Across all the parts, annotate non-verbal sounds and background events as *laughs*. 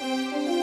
Música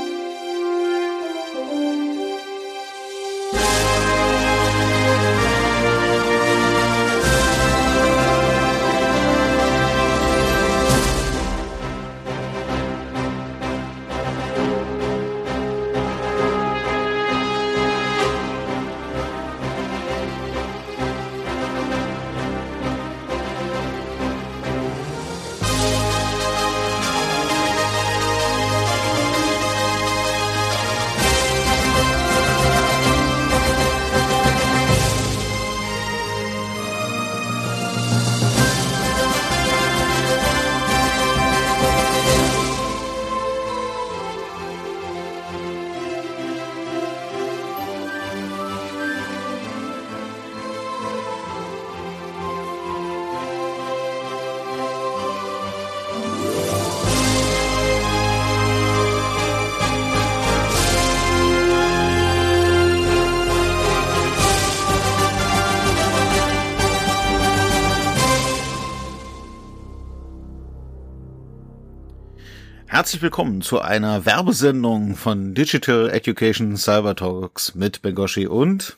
Herzlich willkommen zu einer Werbesendung von Digital Education Cyber Talks mit Bengoshi und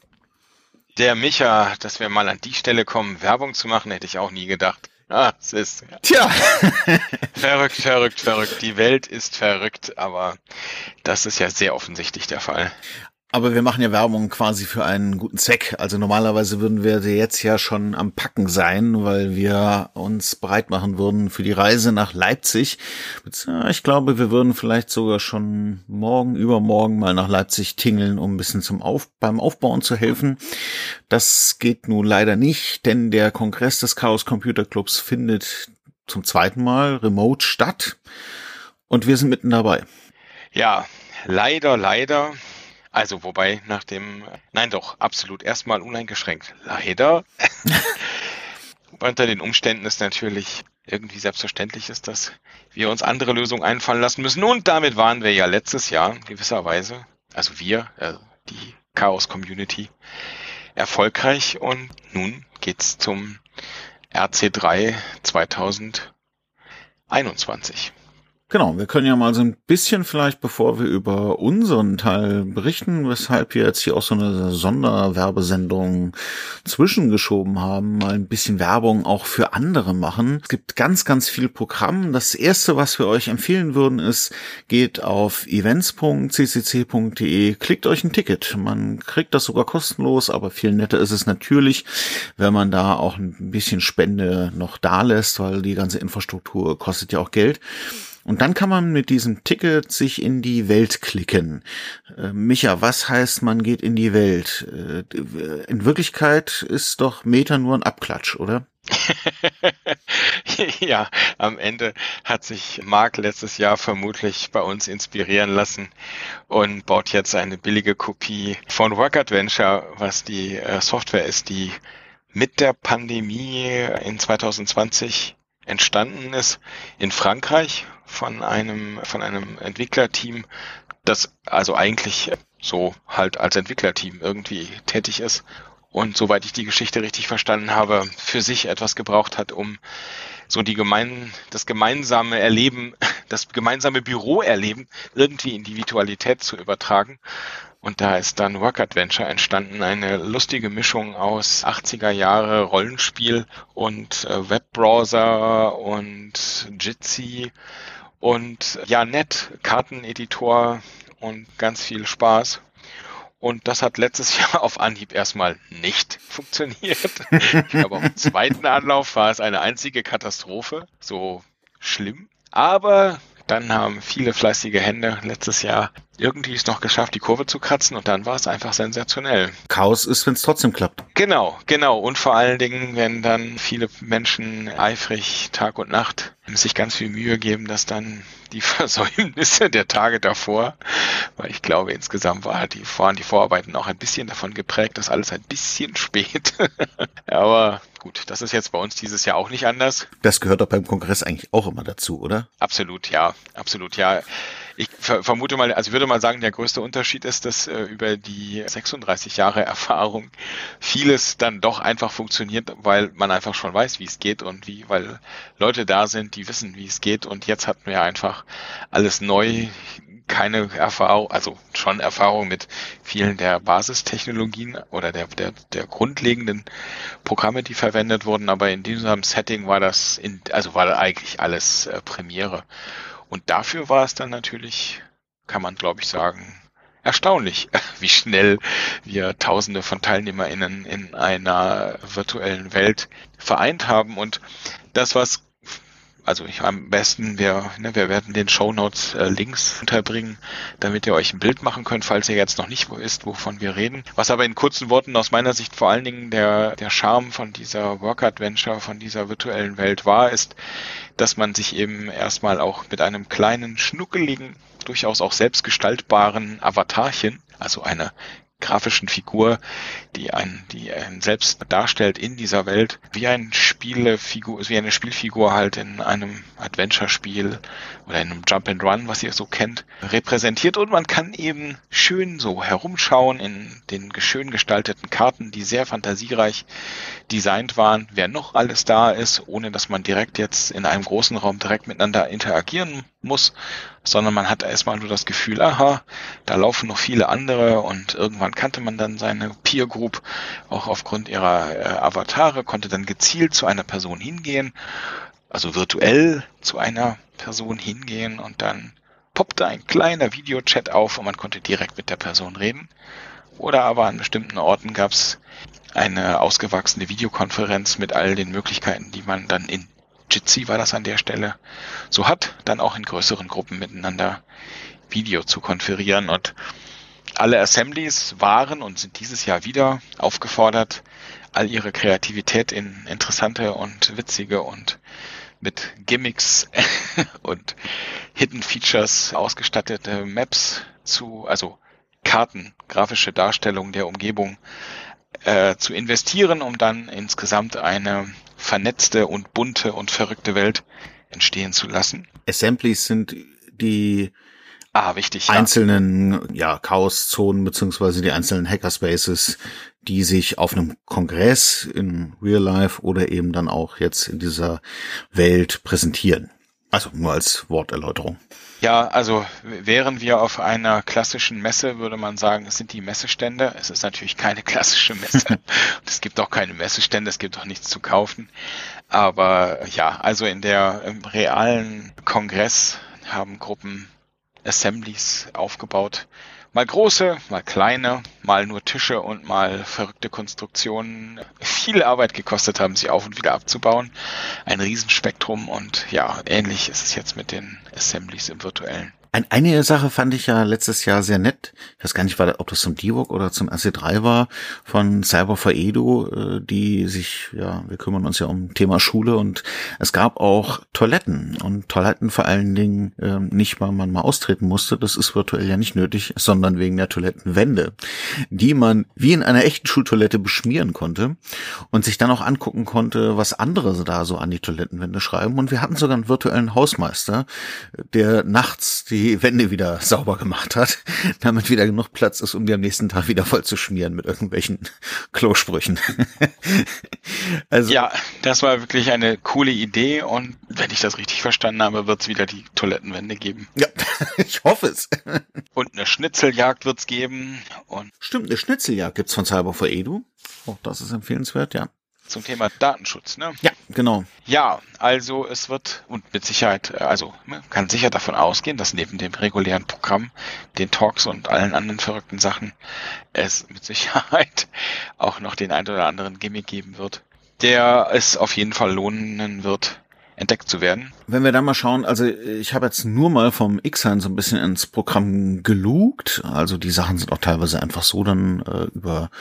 der Micha, dass wir mal an die Stelle kommen, Werbung zu machen, hätte ich auch nie gedacht. Ah, es ist. Ja. Tja. *laughs* verrückt, verrückt, verrückt. Die Welt ist verrückt, aber das ist ja sehr offensichtlich der Fall. Aber wir machen ja Werbung quasi für einen guten Zweck. Also normalerweise würden wir jetzt ja schon am Packen sein, weil wir uns bereit machen würden für die Reise nach Leipzig. Ich glaube, wir würden vielleicht sogar schon morgen, übermorgen mal nach Leipzig tingeln, um ein bisschen zum Auf beim Aufbauen zu helfen. Das geht nun leider nicht, denn der Kongress des Chaos Computer Clubs findet zum zweiten Mal remote statt. Und wir sind mitten dabei. Ja, leider, leider. Also, wobei nach dem, nein doch, absolut erstmal uneingeschränkt. Leider. *laughs* Unter den Umständen ist natürlich irgendwie selbstverständlich ist, dass wir uns andere Lösungen einfallen lassen müssen. Und damit waren wir ja letztes Jahr gewisserweise, also wir, äh, die Chaos Community, erfolgreich. Und nun geht's zum RC3 2021. Genau, wir können ja mal so ein bisschen vielleicht, bevor wir über unseren Teil berichten, weshalb wir jetzt hier auch so eine Sonderwerbesendung zwischengeschoben haben, mal ein bisschen Werbung auch für andere machen. Es gibt ganz, ganz viel Programm. Das erste, was wir euch empfehlen würden, ist, geht auf events.ccc.de, klickt euch ein Ticket. Man kriegt das sogar kostenlos, aber viel netter ist es natürlich, wenn man da auch ein bisschen Spende noch da lässt, weil die ganze Infrastruktur kostet ja auch Geld. Und dann kann man mit diesem Ticket sich in die Welt klicken. Äh, Micha, was heißt, man geht in die Welt? Äh, in Wirklichkeit ist doch Meta nur ein Abklatsch, oder? *laughs* ja, am Ende hat sich Mark letztes Jahr vermutlich bei uns inspirieren lassen und baut jetzt eine billige Kopie von Work Adventure, was die äh, Software ist, die mit der Pandemie in 2020 entstanden ist in Frankreich von einem, von einem Entwicklerteam, das also eigentlich so halt als Entwicklerteam irgendwie tätig ist. Und soweit ich die Geschichte richtig verstanden habe, für sich etwas gebraucht hat, um so die gemein, das gemeinsame Erleben, *laughs* das gemeinsame Büroerleben irgendwie in die Virtualität zu übertragen. Und da ist dann Work Adventure entstanden, eine lustige Mischung aus 80er Jahre Rollenspiel und äh, Webbrowser und Jitsi und ja, nett, Karteneditor und ganz viel Spaß. Und das hat letztes *laughs* Jahr auf Anhieb erstmal nicht *laughs* funktioniert. Ich glaube, am *laughs* zweiten Anlauf war es eine einzige Katastrophe. So schlimm. Aber dann haben viele fleißige Hände letztes Jahr irgendwie es noch geschafft, die Kurve zu kratzen und dann war es einfach sensationell. Chaos ist, wenn es trotzdem klappt. Genau, genau. Und vor allen Dingen, wenn dann viele Menschen eifrig Tag und Nacht sich ganz viel Mühe geben, dass dann die *laughs* Versäumnisse der Tage davor, weil ich glaube, insgesamt war die, waren die Vorarbeiten auch ein bisschen davon geprägt, dass alles ein bisschen *laughs* spät. Aber gut, das ist jetzt bei uns dieses Jahr auch nicht anders. Das gehört doch beim Kongress eigentlich auch immer dazu, oder? Absolut, ja, absolut, ja. Ich vermute mal, also ich würde mal sagen, der größte Unterschied ist, dass äh, über die 36 Jahre Erfahrung vieles dann doch einfach funktioniert, weil man einfach schon weiß, wie es geht und wie, weil Leute da sind, die wissen, wie es geht und jetzt hatten wir einfach alles neu keine Erfahrung, also schon Erfahrung mit vielen der Basistechnologien oder der, der, der grundlegenden Programme, die verwendet wurden, aber in diesem Setting war das, in, also war da eigentlich alles äh, Premiere. Und dafür war es dann natürlich, kann man glaube ich sagen, erstaunlich, *laughs* wie schnell wir Tausende von TeilnehmerInnen in einer virtuellen Welt vereint haben. Und das, was also ich, am besten, wir, ne, wir werden den Show Notes äh, Links unterbringen, damit ihr euch ein Bild machen könnt, falls ihr jetzt noch nicht wisst, wovon wir reden. Was aber in kurzen Worten aus meiner Sicht vor allen Dingen der, der Charme von dieser Work Adventure, von dieser virtuellen Welt war, ist, dass man sich eben erstmal auch mit einem kleinen, schnuckeligen, durchaus auch selbstgestaltbaren Avatarchen, also eine grafischen Figur, die einen, die einen selbst darstellt in dieser Welt, wie ein Spielefigur, wie eine Spielfigur halt in einem Adventure-Spiel oder in einem Jump and Run, was ihr so kennt, repräsentiert. Und man kann eben schön so herumschauen in den schön gestalteten Karten, die sehr fantasiereich designt waren, wer noch alles da ist, ohne dass man direkt jetzt in einem großen Raum direkt miteinander interagieren muss, sondern man hat erstmal nur das Gefühl, aha, da laufen noch viele andere und irgendwann kannte man dann seine Peer Group auch aufgrund ihrer äh, Avatare, konnte dann gezielt zu einer Person hingehen, also virtuell zu einer Person hingehen und dann poppte ein kleiner Videochat auf und man konnte direkt mit der Person reden. Oder aber an bestimmten Orten gab es eine ausgewachsene Videokonferenz mit all den Möglichkeiten, die man dann in Jitsi war das an der Stelle, so hat, dann auch in größeren Gruppen miteinander Video zu konferieren. Und alle Assemblies waren und sind dieses Jahr wieder aufgefordert, all ihre Kreativität in interessante und witzige und mit Gimmicks *laughs* und Hidden Features ausgestattete Maps zu, also Karten, grafische Darstellung der Umgebung äh, zu investieren, um dann insgesamt eine vernetzte und bunte und verrückte Welt entstehen zu lassen. Assemblies sind die ah, wichtig, einzelnen ja. ja Chaoszonen beziehungsweise die einzelnen Hackerspaces, die sich auf einem Kongress in Real Life oder eben dann auch jetzt in dieser Welt präsentieren. Also nur als Worterläuterung. Ja, also wären wir auf einer klassischen Messe, würde man sagen, es sind die Messestände. Es ist natürlich keine *laughs* klassische Messe. es gibt auch keine Messestände, es gibt auch nichts zu kaufen. Aber ja, also in der im realen Kongress haben Gruppen Assemblies aufgebaut, Mal große, mal kleine, mal nur Tische und mal verrückte Konstruktionen. Viel Arbeit gekostet haben, sie auf und wieder abzubauen. Ein Riesenspektrum und ja, ähnlich ist es jetzt mit den Assemblies im virtuellen. Ein, eine Sache fand ich ja letztes Jahr sehr nett. Ich weiß gar nicht, ob das zum DIVOC oder zum AC3 war, von Cyber for Edu, äh, die sich, ja, wir kümmern uns ja um Thema Schule und es gab auch Toiletten und Toiletten vor allen Dingen ähm, nicht, weil man mal austreten musste, das ist virtuell ja nicht nötig, sondern wegen der Toilettenwände, die man wie in einer echten Schultoilette beschmieren konnte und sich dann auch angucken konnte, was andere da so an die Toilettenwände schreiben und wir hatten sogar einen virtuellen Hausmeister, der nachts die die Wände wieder sauber gemacht hat, *laughs* damit wieder genug Platz ist, um die am nächsten Tag wieder voll zu schmieren mit irgendwelchen *laughs* Klosprüchen. *laughs* also ja, das war wirklich eine coole Idee und wenn ich das richtig verstanden habe, wird es wieder die Toilettenwände geben. Ja, ich hoffe es. Und eine Schnitzeljagd wird es geben. Und Stimmt, eine Schnitzeljagd gibt's von Cyber for Edu. Auch das ist empfehlenswert, ja zum Thema Datenschutz, ne? Ja, genau. Ja, also es wird und mit Sicherheit, äh, also man kann sicher davon ausgehen, dass neben dem regulären Programm, den Talks und allen anderen verrückten Sachen, es mit Sicherheit *laughs* auch noch den ein oder anderen Gimmick geben wird, der es auf jeden Fall lohnen wird, entdeckt zu werden. Wenn wir da mal schauen, also ich habe jetzt nur mal vom Xhan so ein bisschen ins Programm gelugt. Also die Sachen sind auch teilweise einfach so dann äh, über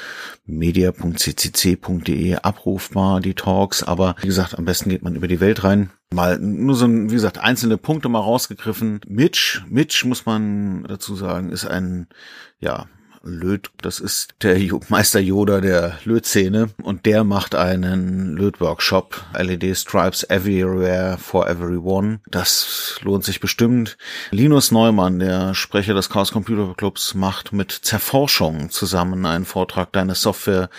media.ccc.de abrufbar, die Talks. Aber wie gesagt, am besten geht man über die Welt rein. Mal nur so, wie gesagt, einzelne Punkte mal rausgegriffen. Mitch, Mitch muss man dazu sagen, ist ein, ja, Löt, das ist der Meister Yoda der Lötszene und der macht einen Lötworkshop, LED Stripes Everywhere for Everyone. Das lohnt sich bestimmt. Linus Neumann, der Sprecher des Chaos Computer Clubs, macht mit Zerforschung zusammen einen Vortrag Deine Software,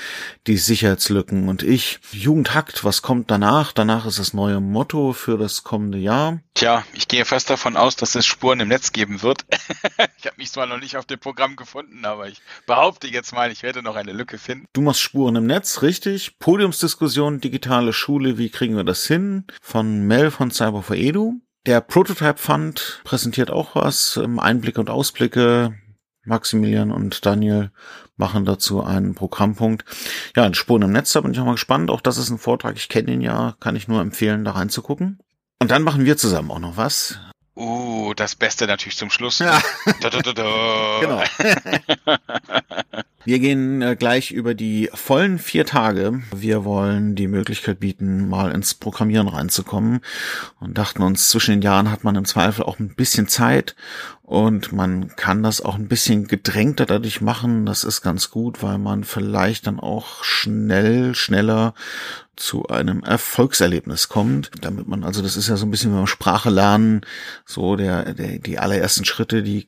die Sicherheitslücken und ich. Jugendhackt, was kommt danach? Danach ist das neue Motto für das kommende Jahr. Tja, ich gehe fest davon aus, dass es Spuren im Netz geben wird. *laughs* ich habe mich zwar noch nicht auf dem Programm gefunden, aber ich behaupte jetzt mal, ich werde noch eine Lücke finden. Du machst Spuren im Netz, richtig? Podiumsdiskussion, digitale Schule, wie kriegen wir das hin? Von Mel von Cyber for Edu. Der Prototype Fund präsentiert auch was, ähm, Einblicke und Ausblicke. Maximilian und Daniel machen dazu einen Programmpunkt. Ja, in Spuren im Netz, da bin ich auch mal gespannt. Auch das ist ein Vortrag, ich kenne ihn ja, kann ich nur empfehlen, da reinzugucken. Und dann machen wir zusammen auch noch was. Uh, das Beste natürlich zum Schluss. Ja. Da, da, da, *laughs* genau. *laughs* wir gehen äh, gleich über die vollen vier Tage. Wir wollen die Möglichkeit bieten, mal ins Programmieren reinzukommen und dachten uns, zwischen den Jahren hat man im Zweifel auch ein bisschen Zeit und man kann das auch ein bisschen gedrängter dadurch machen. Das ist ganz gut, weil man vielleicht dann auch schnell, schneller zu einem Erfolgserlebnis kommt, damit man, also das ist ja so ein bisschen beim Sprache lernen, so der, der, die allerersten Schritte, die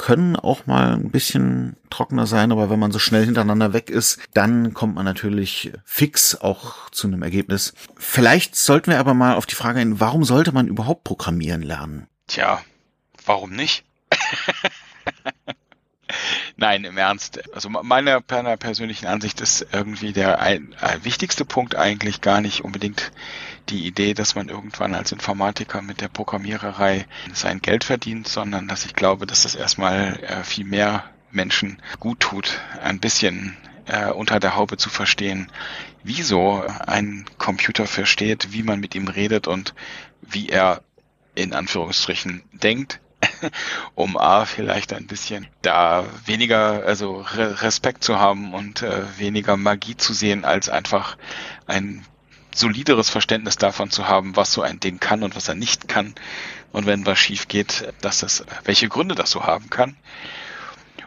können auch mal ein bisschen trockener sein, aber wenn man so schnell hintereinander weg ist, dann kommt man natürlich fix auch zu einem Ergebnis. Vielleicht sollten wir aber mal auf die Frage hin, warum sollte man überhaupt programmieren lernen? Tja, warum nicht? *laughs* Nein, im Ernst. Also meiner, meiner persönlichen Ansicht ist irgendwie der ein, ein wichtigste Punkt eigentlich gar nicht unbedingt die Idee, dass man irgendwann als Informatiker mit der Programmiererei sein Geld verdient, sondern dass ich glaube, dass das erstmal äh, viel mehr Menschen gut tut, ein bisschen äh, unter der Haube zu verstehen, wieso ein Computer versteht, wie man mit ihm redet und wie er in Anführungsstrichen denkt *laughs* um A vielleicht ein bisschen da weniger, also Respekt zu haben und äh, weniger Magie zu sehen, als einfach ein solideres Verständnis davon zu haben, was so ein Ding kann und was er nicht kann. Und wenn was schief geht, dass das, welche Gründe das so haben kann.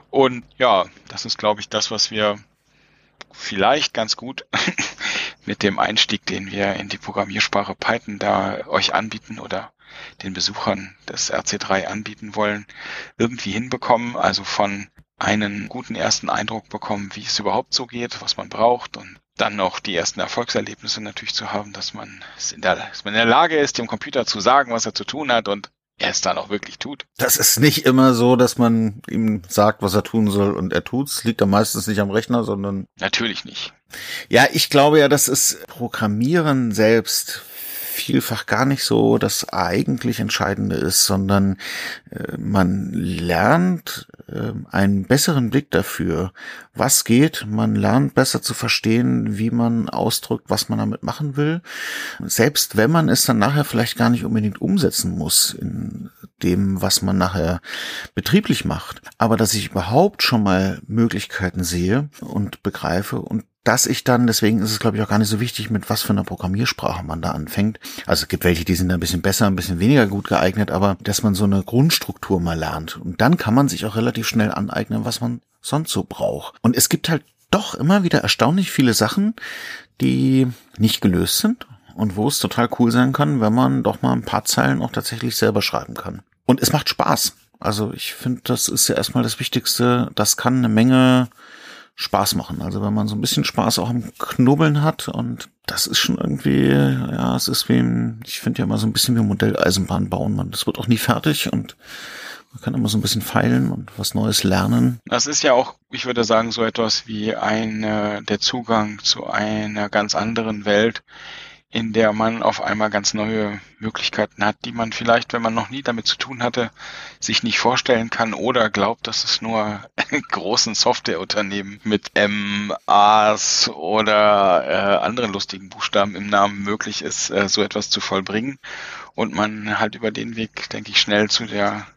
Und ja, das ist, glaube ich, das, was wir vielleicht ganz gut *laughs* mit dem Einstieg, den wir in die Programmiersprache Python da euch anbieten oder den Besuchern des RC3 anbieten wollen, irgendwie hinbekommen. Also von einen guten ersten Eindruck bekommen, wie es überhaupt so geht, was man braucht und dann noch die ersten Erfolgserlebnisse natürlich zu haben, dass man, in der, dass man in der Lage ist, dem Computer zu sagen, was er zu tun hat und er es dann auch wirklich tut. Das ist nicht immer so, dass man ihm sagt, was er tun soll und er tut's. Liegt da meistens nicht am Rechner, sondern. Natürlich nicht. Ja, ich glaube ja, das ist Programmieren selbst vielfach gar nicht so das eigentlich Entscheidende ist, sondern äh, man lernt äh, einen besseren Blick dafür, was geht. Man lernt besser zu verstehen, wie man ausdrückt, was man damit machen will. Selbst wenn man es dann nachher vielleicht gar nicht unbedingt umsetzen muss in dem, was man nachher betrieblich macht. Aber dass ich überhaupt schon mal Möglichkeiten sehe und begreife und dass ich dann, deswegen ist es glaube ich auch gar nicht so wichtig, mit was für einer Programmiersprache man da anfängt. Also es gibt welche, die sind ein bisschen besser, ein bisschen weniger gut geeignet, aber dass man so eine Grundstruktur mal lernt. Und dann kann man sich auch relativ schnell aneignen, was man sonst so braucht. Und es gibt halt doch immer wieder erstaunlich viele Sachen, die nicht gelöst sind und wo es total cool sein kann, wenn man doch mal ein paar Zeilen auch tatsächlich selber schreiben kann. Und es macht Spaß. Also ich finde, das ist ja erstmal das Wichtigste. Das kann eine Menge Spaß machen. Also wenn man so ein bisschen Spaß auch am Knubbeln hat und das ist schon irgendwie, ja, es ist wie, ich finde ja immer so ein bisschen wie Modelleisenbahn bauen. Man, das wird auch nie fertig und man kann immer so ein bisschen feilen und was Neues lernen. Das ist ja auch, ich würde sagen, so etwas wie ein, äh, der Zugang zu einer ganz anderen Welt, in der man auf einmal ganz neue Möglichkeiten hat, die man vielleicht, wenn man noch nie damit zu tun hatte, sich nicht vorstellen kann oder glaubt, dass es nur *laughs* großen Softwareunternehmen mit M, A's oder äh, anderen lustigen Buchstaben im Namen möglich ist, äh, so etwas zu vollbringen. Und man halt über den Weg, denke ich, schnell zu der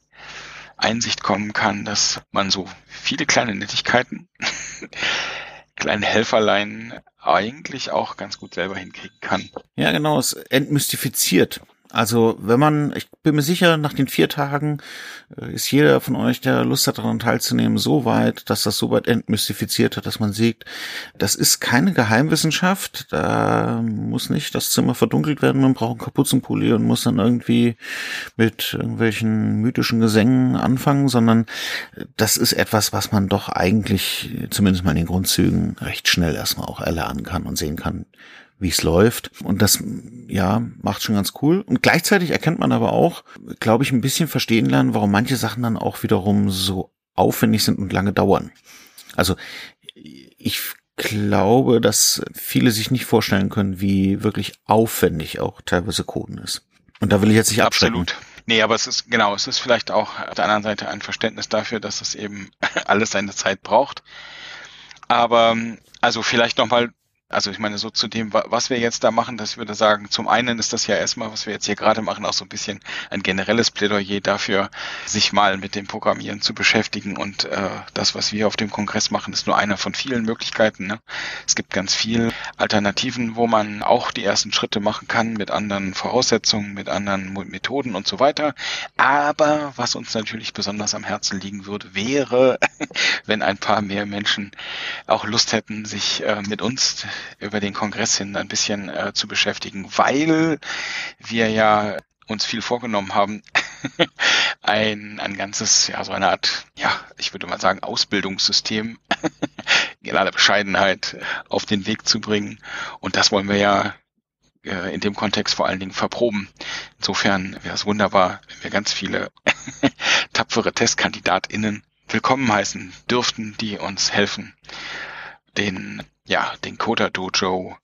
Einsicht kommen kann, dass man so viele kleine Nettigkeiten *laughs* kleine Helferlein eigentlich auch ganz gut selber hinkriegen kann. Ja, genau, es entmystifiziert. Also wenn man, ich bin mir sicher, nach den vier Tagen äh, ist jeder von euch, der Lust hat, daran teilzunehmen, so weit, dass das so weit entmystifiziert hat, dass man sieht, das ist keine Geheimwissenschaft, da muss nicht das Zimmer verdunkelt werden, man braucht einen Kapuzenpulli und muss dann irgendwie mit irgendwelchen mythischen Gesängen anfangen, sondern das ist etwas, was man doch eigentlich, zumindest mal in den Grundzügen, recht schnell erstmal auch erlernen kann und sehen kann, wie es läuft. Und das, ja, macht schon ganz cool. Und gleichzeitig erkennt man aber auch, glaube ich, ein bisschen verstehen lernen, warum manche Sachen dann auch wiederum so aufwendig sind und lange dauern. Also ich glaube, dass viele sich nicht vorstellen können, wie wirklich aufwendig auch teilweise Coden ist. Und da will ich jetzt nicht abschrecken. Absolut. Nee, aber es ist, genau, es ist vielleicht auch auf der anderen Seite ein Verständnis dafür, dass es eben *laughs* alles seine Zeit braucht. Aber, also vielleicht nochmal also ich meine, so zu dem, was wir jetzt da machen, dass ich würde sagen, zum einen ist das ja erstmal, was wir jetzt hier gerade machen, auch so ein bisschen ein generelles Plädoyer dafür, sich mal mit dem Programmieren zu beschäftigen. Und äh, das, was wir auf dem Kongress machen, ist nur einer von vielen Möglichkeiten. Ne? Es gibt ganz viel Alternativen, wo man auch die ersten Schritte machen kann mit anderen Voraussetzungen, mit anderen Methoden und so weiter. Aber was uns natürlich besonders am Herzen liegen würde, wäre, *laughs* wenn ein paar mehr Menschen auch Lust hätten, sich äh, mit uns über den Kongress hin ein bisschen äh, zu beschäftigen, weil wir ja uns viel vorgenommen haben, *laughs* ein, ein ganzes, ja, so eine Art, ja, ich würde mal sagen, Ausbildungssystem *laughs* in aller Bescheidenheit auf den Weg zu bringen. Und das wollen wir ja äh, in dem Kontext vor allen Dingen verproben. Insofern wäre es wunderbar, wenn wir ganz viele *laughs* tapfere TestkandidatInnen willkommen heißen dürften, die uns helfen, den ja, den Coda Dojo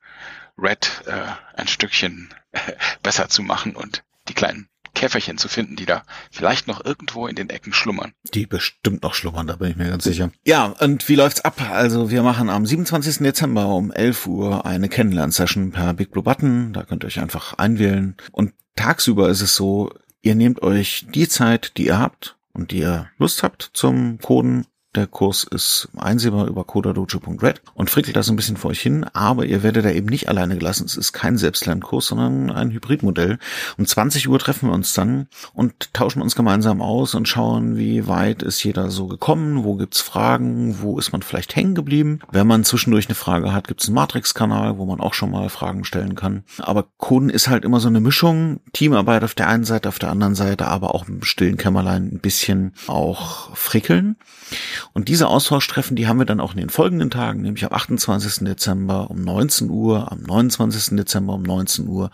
Red äh, ein Stückchen äh, besser zu machen und die kleinen Käferchen zu finden, die da vielleicht noch irgendwo in den Ecken schlummern. Die bestimmt noch schlummern, da bin ich mir ganz sicher. Ja, und wie läuft's ab? Also wir machen am 27. Dezember um 11 Uhr eine Kennenlern-Session per Big Blue Button. Da könnt ihr euch einfach einwählen. Und tagsüber ist es so, ihr nehmt euch die Zeit, die ihr habt und die ihr Lust habt zum Coden der Kurs ist einsehbar über codadojo.red und frickelt das ein bisschen vor euch hin, aber ihr werdet da eben nicht alleine gelassen. Es ist kein Selbstlernkurs, sondern ein Hybridmodell. Um 20 Uhr treffen wir uns dann und tauschen uns gemeinsam aus und schauen, wie weit ist jeder so gekommen, wo gibt's Fragen, wo ist man vielleicht hängen geblieben. Wenn man zwischendurch eine Frage hat, gibt's einen Matrix-Kanal, wo man auch schon mal Fragen stellen kann. Aber Coden ist halt immer so eine Mischung. Teamarbeit auf der einen Seite, auf der anderen Seite, aber auch im stillen Kämmerlein ein bisschen auch frickeln. Und diese Austauschtreffen, die haben wir dann auch in den folgenden Tagen, nämlich am 28. Dezember um 19 Uhr, am 29. Dezember um 19 Uhr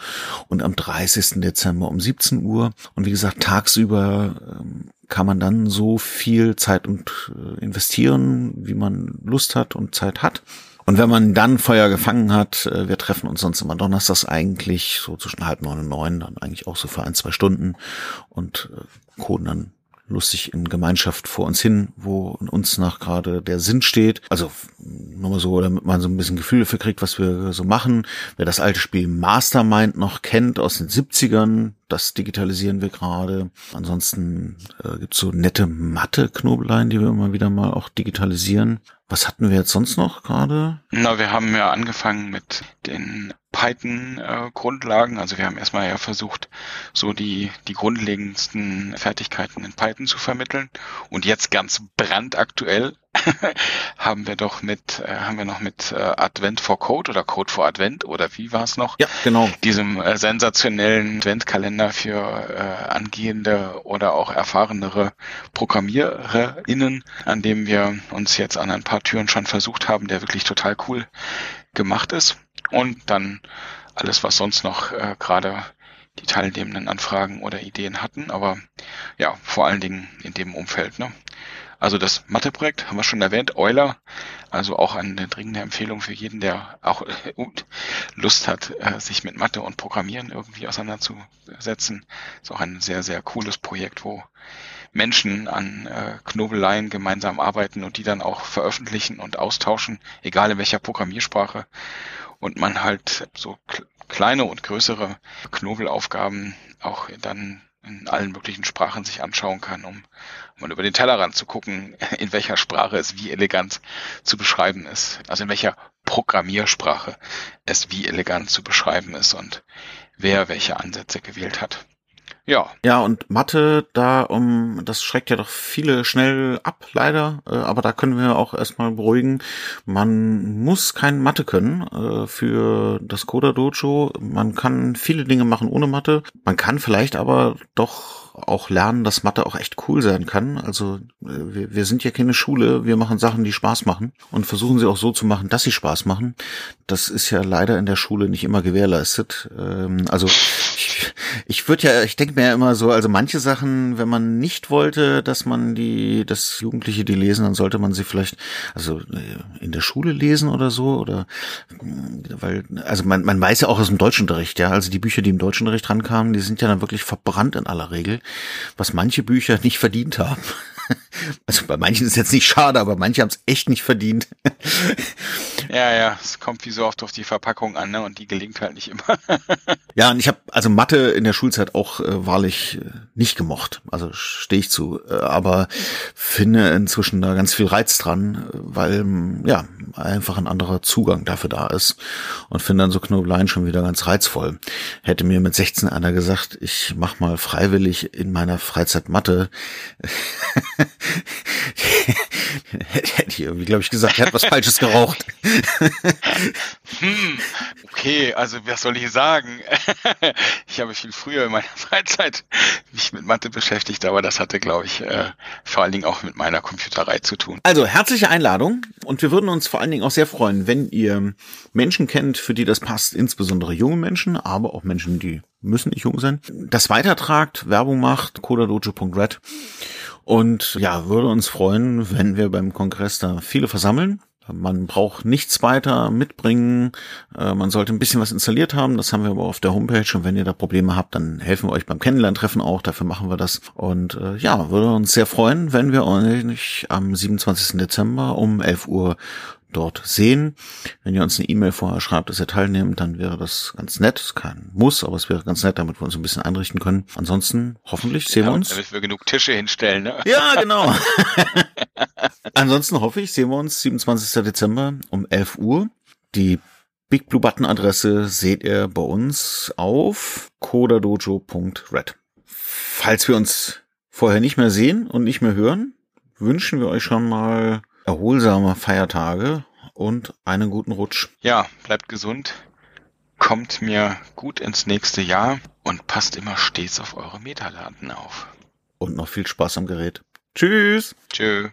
und am 30. Dezember um 17 Uhr. Und wie gesagt, tagsüber ähm, kann man dann so viel Zeit und äh, investieren, wie man Lust hat und Zeit hat. Und wenn man dann Feuer gefangen hat, äh, wir treffen uns sonst immer donnerstags eigentlich so zwischen halb neun und neun, dann eigentlich auch so für ein, zwei Stunden und äh, coden dann lustig in Gemeinschaft vor uns hin, wo uns nach gerade der Sinn steht. Also nur mal so, damit man so ein bisschen Gefühl dafür kriegt, was wir so machen. Wer das alte Spiel Mastermind noch kennt aus den 70ern, das digitalisieren wir gerade. Ansonsten äh, gibt's so nette Mathe-Knobeleien, die wir immer wieder mal auch digitalisieren. Was hatten wir jetzt sonst noch gerade? Na, wir haben ja angefangen mit den Python-Grundlagen. Also wir haben erstmal ja versucht, so die, die grundlegendsten Fertigkeiten in Python zu vermitteln. Und jetzt ganz brandaktuell *laughs* haben wir doch mit, äh, haben wir noch mit äh, Advent for Code oder Code for Advent oder wie war es noch? Ja, genau. Diesem äh, sensationellen Adventkalender für äh, angehende oder auch erfahrenere ProgrammiererInnen, an dem wir uns jetzt an ein paar Türen schon versucht haben, der wirklich total cool gemacht ist. Und dann alles, was sonst noch äh, gerade die teilnehmenden Anfragen oder Ideen hatten, aber ja, vor allen Dingen in dem Umfeld. Ne? Also das Matheprojekt haben wir schon erwähnt, Euler, also auch eine dringende Empfehlung für jeden, der auch äh, Lust hat, äh, sich mit Mathe und Programmieren irgendwie auseinanderzusetzen. Ist auch ein sehr, sehr cooles Projekt, wo Menschen an äh, Knobeleien gemeinsam arbeiten und die dann auch veröffentlichen und austauschen, egal in welcher Programmiersprache. Und man halt so kleine und größere Knobelaufgaben auch dann in allen möglichen Sprachen sich anschauen kann, um mal über den Tellerrand zu gucken, *laughs* in welcher Sprache es wie elegant zu beschreiben ist. Also in welcher Programmiersprache es wie elegant zu beschreiben ist und wer welche Ansätze gewählt hat. Ja. Ja, und Mathe, da um, das schreckt ja doch viele schnell ab, leider. Äh, aber da können wir auch erstmal beruhigen. Man muss kein Mathe können äh, für das Coda Dojo. Man kann viele Dinge machen ohne Mathe. Man kann vielleicht aber doch auch lernen, dass Mathe auch echt cool sein kann. Also äh, wir, wir sind ja keine Schule, wir machen Sachen, die Spaß machen und versuchen sie auch so zu machen, dass sie Spaß machen. Das ist ja leider in der Schule nicht immer gewährleistet. Ähm, also ich, ich würde ja, ich denke mir ja immer so, also manche Sachen, wenn man nicht wollte, dass man die, dass Jugendliche die lesen, dann sollte man sie vielleicht, also äh, in der Schule lesen oder so oder weil, also man, man weiß ja auch aus dem Deutschunterricht, ja, also die Bücher, die im Deutschunterricht rankamen, die sind ja dann wirklich verbrannt in aller Regel was manche Bücher nicht verdient haben. Also bei manchen ist es jetzt nicht schade, aber manche haben es echt nicht verdient. Ja, ja, es kommt wie so oft auf die Verpackung an, ne? Und die gelingt halt nicht immer. *laughs* ja, und ich habe also Mathe in der Schulzeit auch äh, wahrlich äh, nicht gemocht. Also stehe ich zu. Äh, aber finde inzwischen da ganz viel Reiz dran, weil ja einfach ein anderer Zugang dafür da ist. Und finde dann so Knobeleien schon wieder ganz reizvoll. Hätte mir mit 16 einer gesagt, ich mach mal freiwillig in meiner Freizeit Mathe. *laughs* *laughs* hätte ich irgendwie, glaube ich, gesagt, er hat was Falsches geraucht. *laughs* hm, okay, also was soll ich sagen? *laughs* ich habe viel früher in meiner Freizeit mich mit Mathe beschäftigt, aber das hatte, glaube ich, äh, vor allen Dingen auch mit meiner Computerei zu tun. Also herzliche Einladung und wir würden uns vor allen Dingen auch sehr freuen, wenn ihr Menschen kennt, für die das passt, insbesondere junge Menschen, aber auch Menschen, die müssen nicht jung sein, das weitertragt, Werbung macht, codadojo.red und ja, würde uns freuen, wenn wir beim Kongress da viele versammeln. Man braucht nichts weiter mitbringen. Äh, man sollte ein bisschen was installiert haben. Das haben wir aber auf der Homepage. Und wenn ihr da Probleme habt, dann helfen wir euch beim Kennenlerntreffen auch. Dafür machen wir das. Und äh, ja, würde uns sehr freuen, wenn wir euch am 27. Dezember um 11 Uhr dort sehen. Wenn ihr uns eine E-Mail vorher schreibt, dass ihr teilnehmt, dann wäre das ganz nett. Kein Muss, aber es wäre ganz nett, damit wir uns ein bisschen einrichten können. Ansonsten hoffentlich sehen ja, wir uns. Damit wir genug Tische hinstellen, ne? Ja, *laughs* genau. *laughs* Ansonsten hoffe ich, sehen wir uns 27. Dezember um 11 Uhr. Die Big Blue Button Adresse seht ihr bei uns auf codadojo.red. Falls wir uns vorher nicht mehr sehen und nicht mehr hören, wünschen wir euch schon mal erholsame Feiertage und einen guten Rutsch. Ja, bleibt gesund, kommt mir gut ins nächste Jahr und passt immer stets auf eure Metaladen auf. Und noch viel Spaß am Gerät. Tschüss. Tschüss.